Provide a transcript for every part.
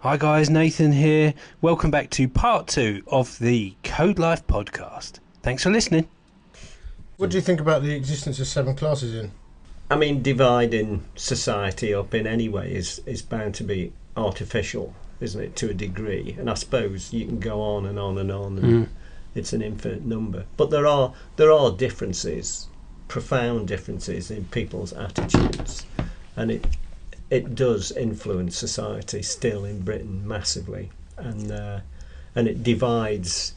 Hi guys, Nathan here. Welcome back to part two of the Code Life podcast. Thanks for listening. What do you think about the existence of seven classes in? I mean, dividing society up in any way is, is bound to be artificial, isn't it, to a degree? And I suppose you can go on and on and on, and Mm. it's an infinite number. But there are there are differences, profound differences in people's attitudes, and it it does influence society still in Britain massively, and uh, and it divides,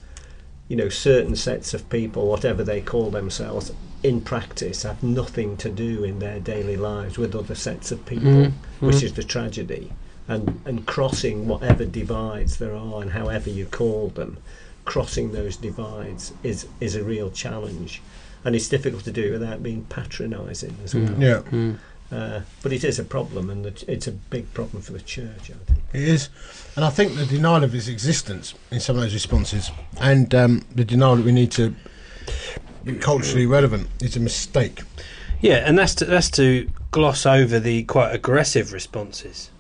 you know, certain sets of people, whatever they call themselves, in practice have nothing to do in their daily lives with other sets of people, Mhm, which mhm. is the tragedy. And and crossing whatever divides there are, and however you call them, crossing those divides is is a real challenge, and it's difficult to do without being patronising as well. Mm. Yeah, Mm. Uh, but it is a problem, and the, ch- it's a big problem for the church. I think. it is. And I think the denial of its existence in some of those responses and um, the denial that we need to be culturally relevant is a mistake. Yeah, and that's to, that's to gloss over the quite aggressive responses.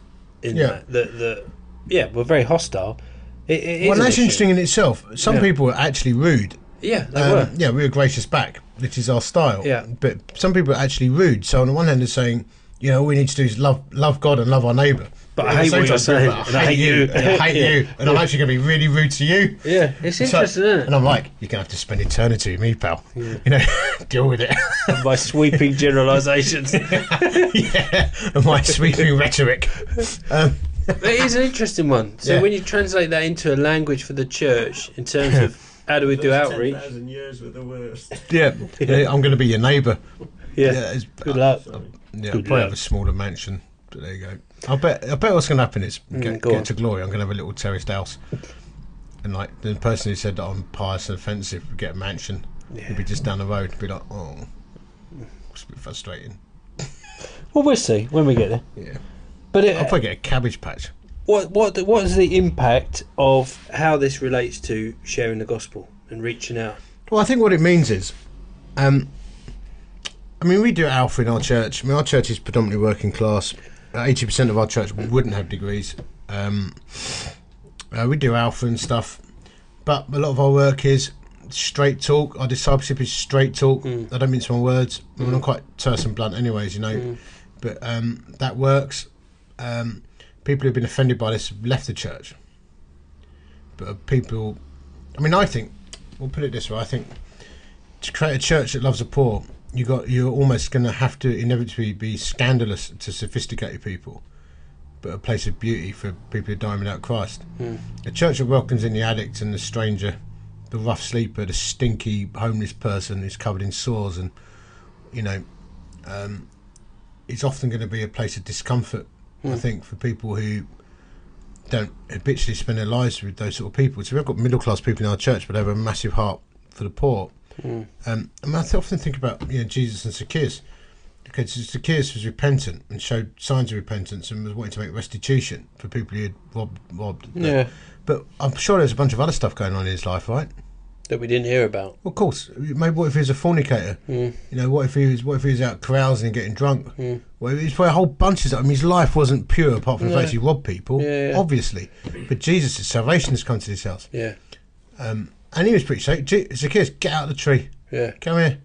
In Yeah. that, that, that yeah, we're very hostile. It, it is well, an that's issue. interesting in itself. Some Yeah. people are actually rude. Yeah, they Um, were. yeah, we were gracious back, which is our style. Yeah. But some people are actually rude. So on the one hand, they're saying, you know, all we need to do is love love God and love our neighbour. But I hate what you're saying, people and I hate you. and I hate Yeah. you, and I'm actually going to be really rude to you. Yeah, it's So- interesting, isn't And I'm like, you're going to have to spend eternity with me, pal. You know, deal with it. it? By sweeping generalisations. yeah, and my sweeping rhetoric. Um, it is an interesting one. So Yeah. when you translate that into a language for the church, in terms of how do we do outreach? years were the worst. yeah, yeah, I'm going to be your neighbour. Yeah, Yeah, it's- good luck. Yeah, I'll Good probably luck. have a smaller mansion. But there you go. I bet. I bet what's going to happen is Mm, get, go get to glory. I'm going to have a little terraced house, and like the person who said that I'm pious and offensive would get a mansion. Yeah. He'd be just down the road. Be like, oh, it's a bit frustrating. Well, we'll see when we get there. Yeah, But it, I'll probably get a cabbage patch. What what what is the impact of how this relates to sharing the gospel and reaching out? Well, I think what it means is, um, I mean, we do Alpha in our church. I mean, our church is predominantly working class. Eighty percent of our church wouldn't have degrees. Um, uh, we do Alpha and stuff, but a lot of our work is straight talk. Our discipleship is straight talk. Mm. I don't mince my words. I mean, I'm quite terse and blunt, anyways. You know, Mm. but um, that works. Um, people who've been offended by this have left the church. But people, I mean, I think we'll put it this way: I think to create a church that loves the poor, you got you're almost going to have to inevitably be scandalous to sophisticated people, but a place of beauty for people who die without Christ. Mm. A church that welcomes in the addict and the stranger, the rough sleeper, the stinky homeless person who's covered in sores, and you know, um, it's often going to be a place of discomfort. I Mm. think for people who don't habitually spend their lives with those sort of people. So we've got middle class people in our church, but they have a massive heart for the poor. Mm. Um, and I often think about you know Jesus and Zacchaeus. Okay, so Zacchaeus was repentant and showed signs of repentance and was wanting to make restitution for people he had robbed. robbed. Yeah, But I'm sure there's a bunch of other stuff going on in his life, right? That we didn't hear about. Well, of course. Maybe what if he was a fornicator? Mm. You know, what if he was what if he was out carousing and getting drunk? Mm. Well, it's for a whole bunch of. I mean, his life wasn't pure apart from the fact he robbed people, Yeah, yeah. obviously. But Jesus' salvation has come to this house. Yeah, Um, and he was pretty safe. Zacchaeus, get out of the tree. yeah. Come here.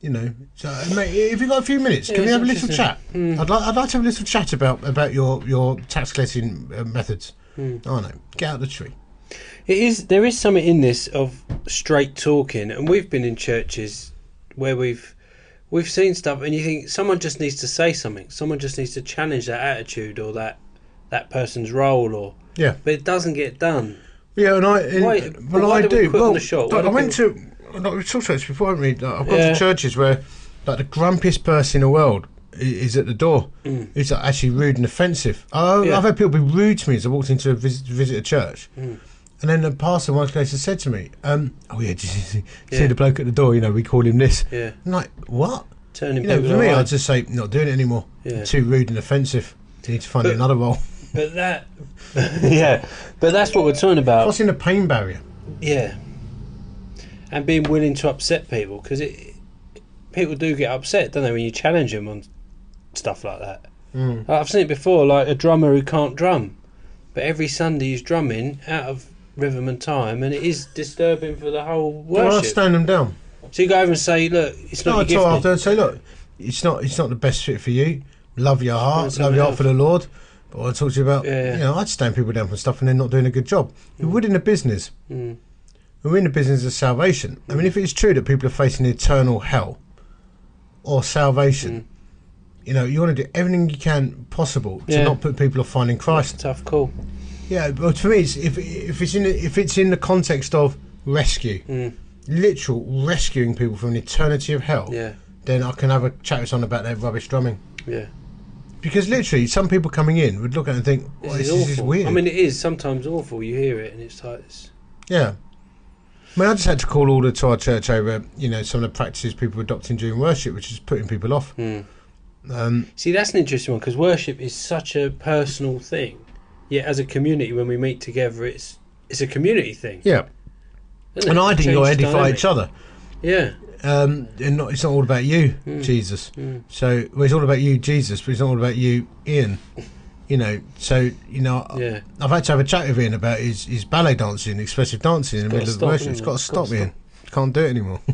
You know, so mate, if you've got a few minutes, Yeah, can we have a little chat? Mm. I'd like, I'd like to have a little chat about about your your tax collecting uh, methods. Mm. Oh no, get out of the tree. It is. There is something in this of straight talking, and we've been in churches where we've we've seen stuff, and you think someone just needs to say something. Someone just needs to challenge that attitude or that that person's role, or Yeah, but it doesn't get done. yeah, and I and, Why- well, why I do we do. Well, the shot? like, I went to. Like, we talked about this before, haven't we? Like, I've gone Yeah. to churches where like the grumpiest person in the world i- is at the door. Mm. It's actually rude and offensive. I, Yeah. I've had people be rude to me as I walked into a visit, visit a church. Mm. And then the pastor one place has said to me, um, "Oh yeah, did you see, Yeah. see the bloke at the door? You know, we call him this." Yeah, I'm like, "What?" turning You know, for me. I'd just say, "Not doing it anymore. Yeah. Too rude and offensive. You need to find But- another role." But that, yeah, but that's what we're talking about. Crossing the pain barrier. Yeah, and being willing to upset people because it people do get upset, don't they, when you challenge them on stuff like that. Mm. I've seen it before, like a drummer who can't drum. but every Sunday he's drumming out of rhythm and time, and it is disturbing for the whole Well, I'd stand them down. So you go over and say, "Look, it's No, not your gift." after and say, look, it's not it's not the best fit for you. Love your heart, love your heart else. for the Lord. But I to talk to you about, Yeah. you know, I'd stand people down for stuff and they're not doing a good job. You would in a business. Mm. We're in the business of salvation. I mean, if it's true that people are facing eternal hell or salvation, you know, you want to do everything you can possible to Yeah. not put people off finding Christ. Tough call. Yeah, but for me, it's, if if it's in the, if it's in the context of rescue, Mm. literal rescuing people from an eternity of hell, Yeah, then I can have a chat with someone about their rubbish drumming. yeah. Because literally, some people coming in would look at it and think, This is this, is awful. weird. I mean, it is sometimes awful. You hear it, and it's like, it's, yeah. I mean, I just had to call order to our church over, you know, some of the practices people were adopting during worship, which is putting people off. mm. Um, See, that's an interesting one because worship is such a personal thing. Yet, as a community, when we meet together, it's it's a community thing. yeah, and? I think you edify dynamic. each other. Yeah, Um, and not, it's not all about you, Mm. Jesus. Mm. So well, it's all about you, Jesus, but it's not all about you, Ian. You know, so you know, yeah. I've had to have a chat with Ian about his, his ballet dancing, expressive dancing in the middle of the stop, worship. It's it? got to stop, Ian. Can't do it anymore.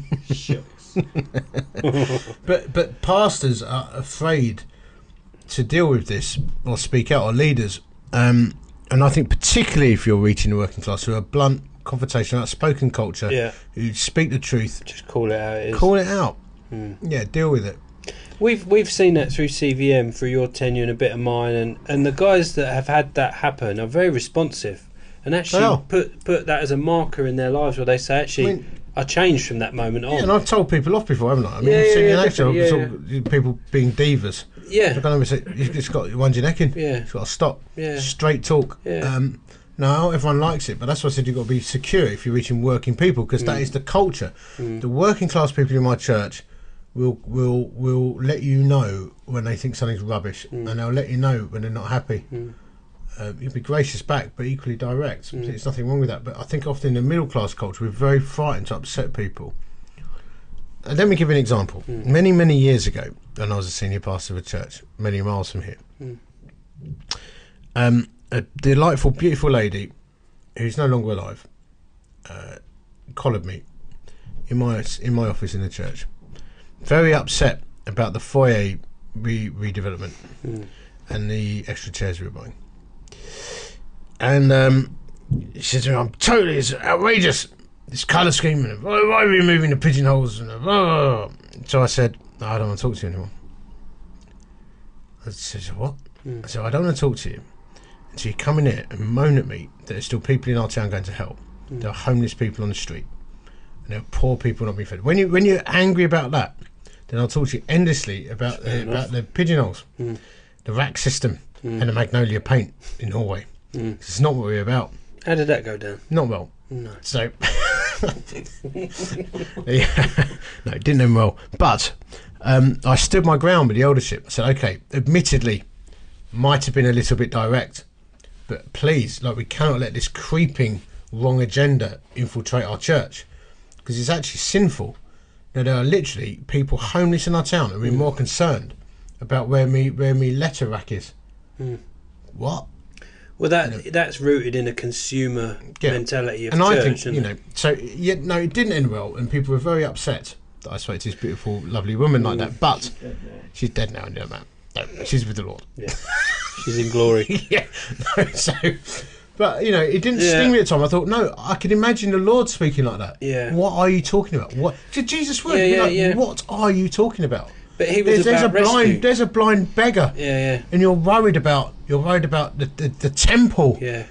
but but pastors are afraid to deal with this or speak out, or leaders. Um, and I think particularly if you're reaching the working class, who are blunt, confrontational, outspoken culture, Yeah, who speak the truth, just call it how it call it out. Mm. Yeah, deal with it. We've we've seen that through CVM, through your tenure and a bit of mine, and, and the guys that have had that happen are very responsive, and actually are. put put that as a marker in their lives where they say, actually, I mean- I changed from that moment on. Yeah, and I've told people off before, haven't I? I mean, Yeah, yeah, senior yeah, sort people being divas. Yeah, I don't know, say, you've just got one's your neck in. yeah, It's got to stop. yeah, Straight talk. Yeah. Um, no, everyone likes it, but that's why I said you've got to be secure if you're reaching working people, because that Mm. is the culture. Mm. The working class people in my church will will will let you know when they think something's rubbish, Mm. and they'll let you know when they're not happy. Mm. Uh, you'll be gracious back, but equally direct. Mm. There's nothing wrong with that. But I think often in the middle class culture, we're very frightened to upset people. Uh, let me give you an example. Mm. Many, many years ago, when I was a senior pastor of a church, many miles from here, Mm. um, a delightful, beautiful lady who's no longer alive uh, collared me in my in my office in the church. Very upset about the foyer re- redevelopment Mm. and the extra chairs we were buying. And um, she said to me, "I'm totally it's outrageous. This colour scheme. And why, why are we moving the pigeonholes?" And blah, blah, blah." so I said, "I don't want to talk to you anymore." I said, "What?" Mm. I said, "I don't want to talk to you." And so you come in here and moan at me that there's still people in our town going to hell. Mm. There are homeless people on the street, and there are poor people not being fed. When you when you're angry about that, then I'll talk to you endlessly about the, about the pigeonholes, Mm. the rack system, Mm. and the magnolia paint in Norway. Mm. It's not what we're about. How did that go down? Not well. No. So, yeah, no, it didn't end well. But um, I stood my ground with the eldership. I said, okay, admittedly, might have been a little bit direct, but please, like, we cannot let this creeping wrong agenda infiltrate our church because it's actually sinful. Now, there are literally people homeless in our town and we're Mm. more concerned about where me where me letter rack is. Mm. What? Well, that that's rooted in a consumer Yeah. mentality of and church, I think isn't you it? know, so yeah, no, it didn't end well, and people were very upset that I spoke to this beautiful, lovely woman like Mm. that. But she's dead now, no man. No, she's with the Lord. Yeah. She's in glory. yeah. No, so, but you know, it didn't Yeah. sting me at the time. I thought, no, I could imagine the Lord speaking like that. Yeah. What are you talking about? What did Jesus word? Yeah, yeah, like, yeah. What are you talking about? But he was There's, there's a rescue. blind, there's a blind beggar, yeah, and you're worried about, you're worried about the the, the temple. yeah,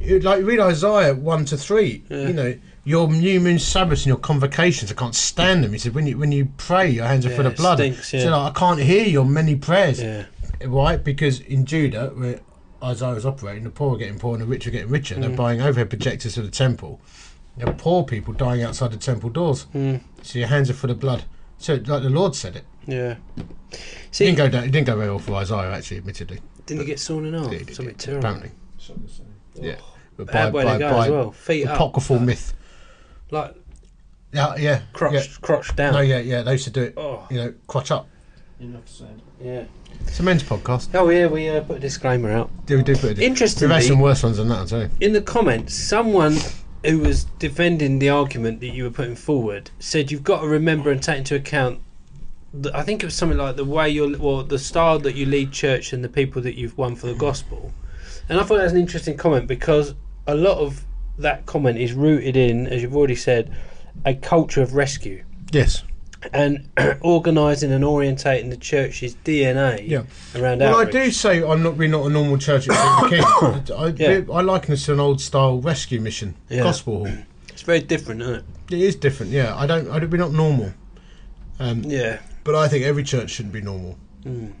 You- like read Isaiah one to three. Yeah. You know your new moon Sabbaths and your convocations. I can't stand them. He said when you when you pray, your hands are Yeah, full of blood. stinks, He yeah. said I can't hear your many prayers. yeah, Right, because in Judah, where Isaiah was operating, the poor are getting poor and the rich are getting richer. Mm. They're buying overhead projectors for the temple. There are poor people dying outside the temple doors. mm, So your hands are full of blood. So like the Lord said it. Yeah. It didn't go down. It didn't go very well for Isaiah, actually, admittedly. didn't he get sawn in half? Yeah, he did, Something yeah, terrible. Apparently, yeah. But Bad way to go as well. Feet up, apocryphal myth. like Yeah, yeah, crotch, yeah. crotch down. No, yeah, yeah. They used to do it. Oh, You know, crotch up. Enough said. Yeah. It's a men's podcast. Oh yeah, we uh, put a disclaimer out. Do we do put it? We've had some worse ones than that, I'll tell you. in the comments, someone who was defending the argument that you were putting forward said you've got to remember and take into account. I think it was something like the way you're, or the style that you lead church and the people that you've won for the gospel. And I thought that was an interesting comment because a lot of that comment is rooted in, as you've already said, a culture of rescue Yes. and organising and orientating the church's DNA Yeah. around Well, I do say I'm not. We're not a normal church at King. I, Yeah. I liken this to an old style rescue mission, Yeah. gospel hall. It's very different, isn't it? It is different. Yeah, I don't. I don't we're not normal. Um, Yeah. But I think every church shouldn't be normal. Mm.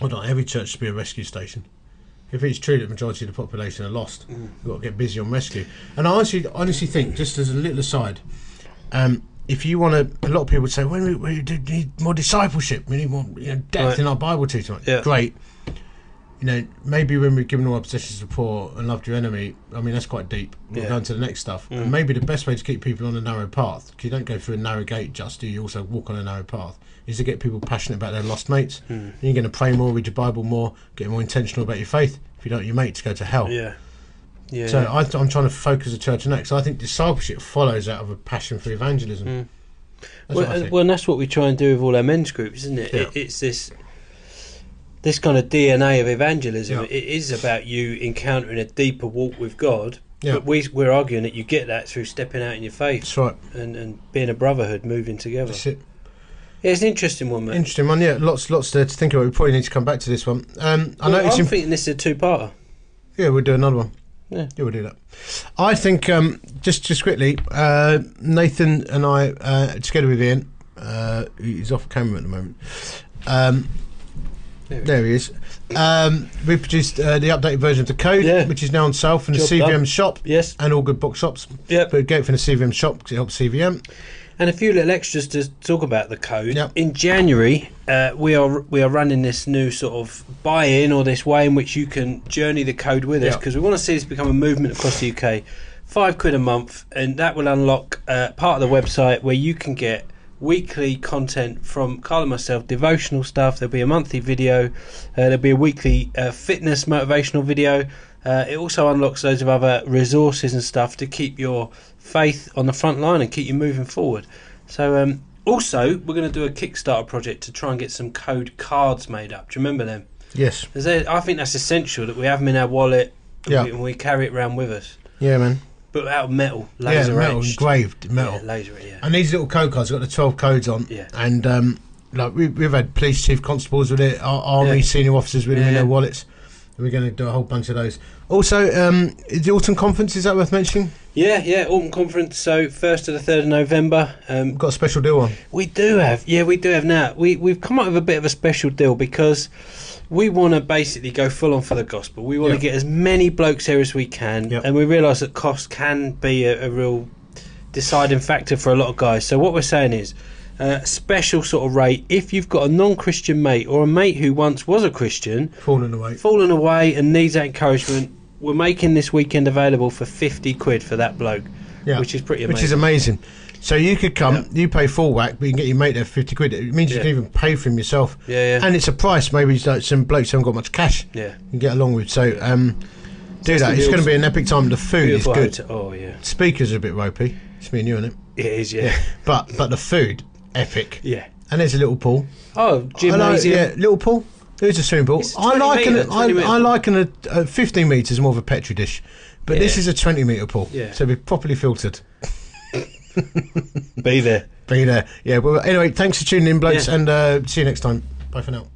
Well, not every church should be a rescue station. If it's true that the majority of the population are lost, Mm. we've got to get busy on rescue. And I honestly, honestly think, just as a little aside, um, if you want to, a lot of people would say, "When we, we need more discipleship, we need more you know, depth Right. in our Bible teaching." Yeah. Great. You know, maybe when we've given all our possessions to poor and loved your enemy, I mean that's quite deep. We'll Yeah. go on to the next stuff. Mm. And maybe the best way to keep people on a narrow path, because you don't go through a narrow gate just, do you also walk on a narrow path, is to get people passionate about their lost mates. Mm. You're going to pray more, read your Bible more, get more intentional about your faith. If you don't, your mates go to hell. Yeah. Yeah. So I, I'm trying to focus the church on that. So I think discipleship follows out of a passion for evangelism. Mm. Well, and, well, and that's what we try and do with all our men's groups, isn't it? Yeah. it it's this this kind of DNA of evangelism. Yeah. It is about you encountering a deeper walk with God. Yeah. But we we're arguing that you get that through stepping out in your faith That's right. and, and being a brotherhood, moving together. That's it. Yeah, it's an interesting one, mate. Interesting one. Yeah, lots, lots there to think about. We probably need to come back to this one. Um, I Well, noticed. I'm in- thinking this is a two-parter. yeah, we'll do another one. Yeah, yeah. we'll do that. I think um, just just quickly, uh, Nathan and I, uh, together with Ian, uh, he's off camera at the moment. Um, There There he is. Um, we produced uh, the updated version of the code, Yeah. which is now on sale from the CVM done. shop Yes. and all good box shops. Yep. But get it from the CVM shop because it helps CVM. And a few little extras to talk about the code. Yep. In January, uh, we are we are running this new sort of buy-in or this way in which you can journey the code with us Yep. because we want to see this become a movement across the UK. Five quid a month, and that will unlock uh, part of the website where you can get weekly content from Carl and myself, devotional stuff. There'll be a monthly video. Uh, there'll be a weekly uh, fitness motivational video. Uh, it also unlocks loads of other resources and stuff to keep your faith on the front line and keep you moving forward. So, um, also, we're going to do a Kickstarter project to try and get some code cards made up. Do you remember them? Yes. I think that's essential that we have them in our wallet Yeah. and we carry it around with us. Yeah, man. But out of metal, Yeah, laser metal, etched. engraved metal. Yeah, laser, yeah. And these little code cards got the 12 codes on. Yeah. And um, like we, we've had police chief constables with it, our army Yeah. senior officers with them in Yeah. their wallets. And we're going to do a whole bunch of those. Also, um, is the autumn conference, is that worth mentioning? Yeah, yeah, Autumn Conference, so 1st to the 3rd of November. Um, We've got a special deal on. We do have, yeah, we do have now. We we've come up with a bit of a special deal because we want to basically go full on for the gospel. We want Yeah. to get as many blokes here as we can, and we realise that cost can be a, a real deciding factor for a lot of guys. So what we're saying is. Uh, special sort of rate if you've got a non-Christian mate or a mate who once was a Christian, Falling away. fallen away and needs that encouragement. We're making this weekend available for fifty quid for that bloke, Yeah. which is pretty amazing. Which is amazing. So you could come, Yeah. you pay full whack, but you can get your mate there for 50 quid. It means you Yeah. can even pay for him yourself. yeah, yeah, And it's a price maybe it's like some blokes haven't got much cash yeah. you can get along with. So um, do It's that. It's going to be an epic time. The food is good. hotel- Oh yeah, Speakers are a bit ropey. It's me and you, is it? it is. Yeah, But but the food, epic. yeah. And there's a little pool. Oh, like- yeah, little pool. There's a swimming pool. I 20 like an, metre, I, 20 metre I like an, a, a 15 metres more of a petri dish, but this is a 20 metre pool. Yeah. So be properly filtered. Be there. Be there. Yeah. Well, anyway, thanks for tuning in, blokes, Yeah. and uh, see you next time. Bye for now.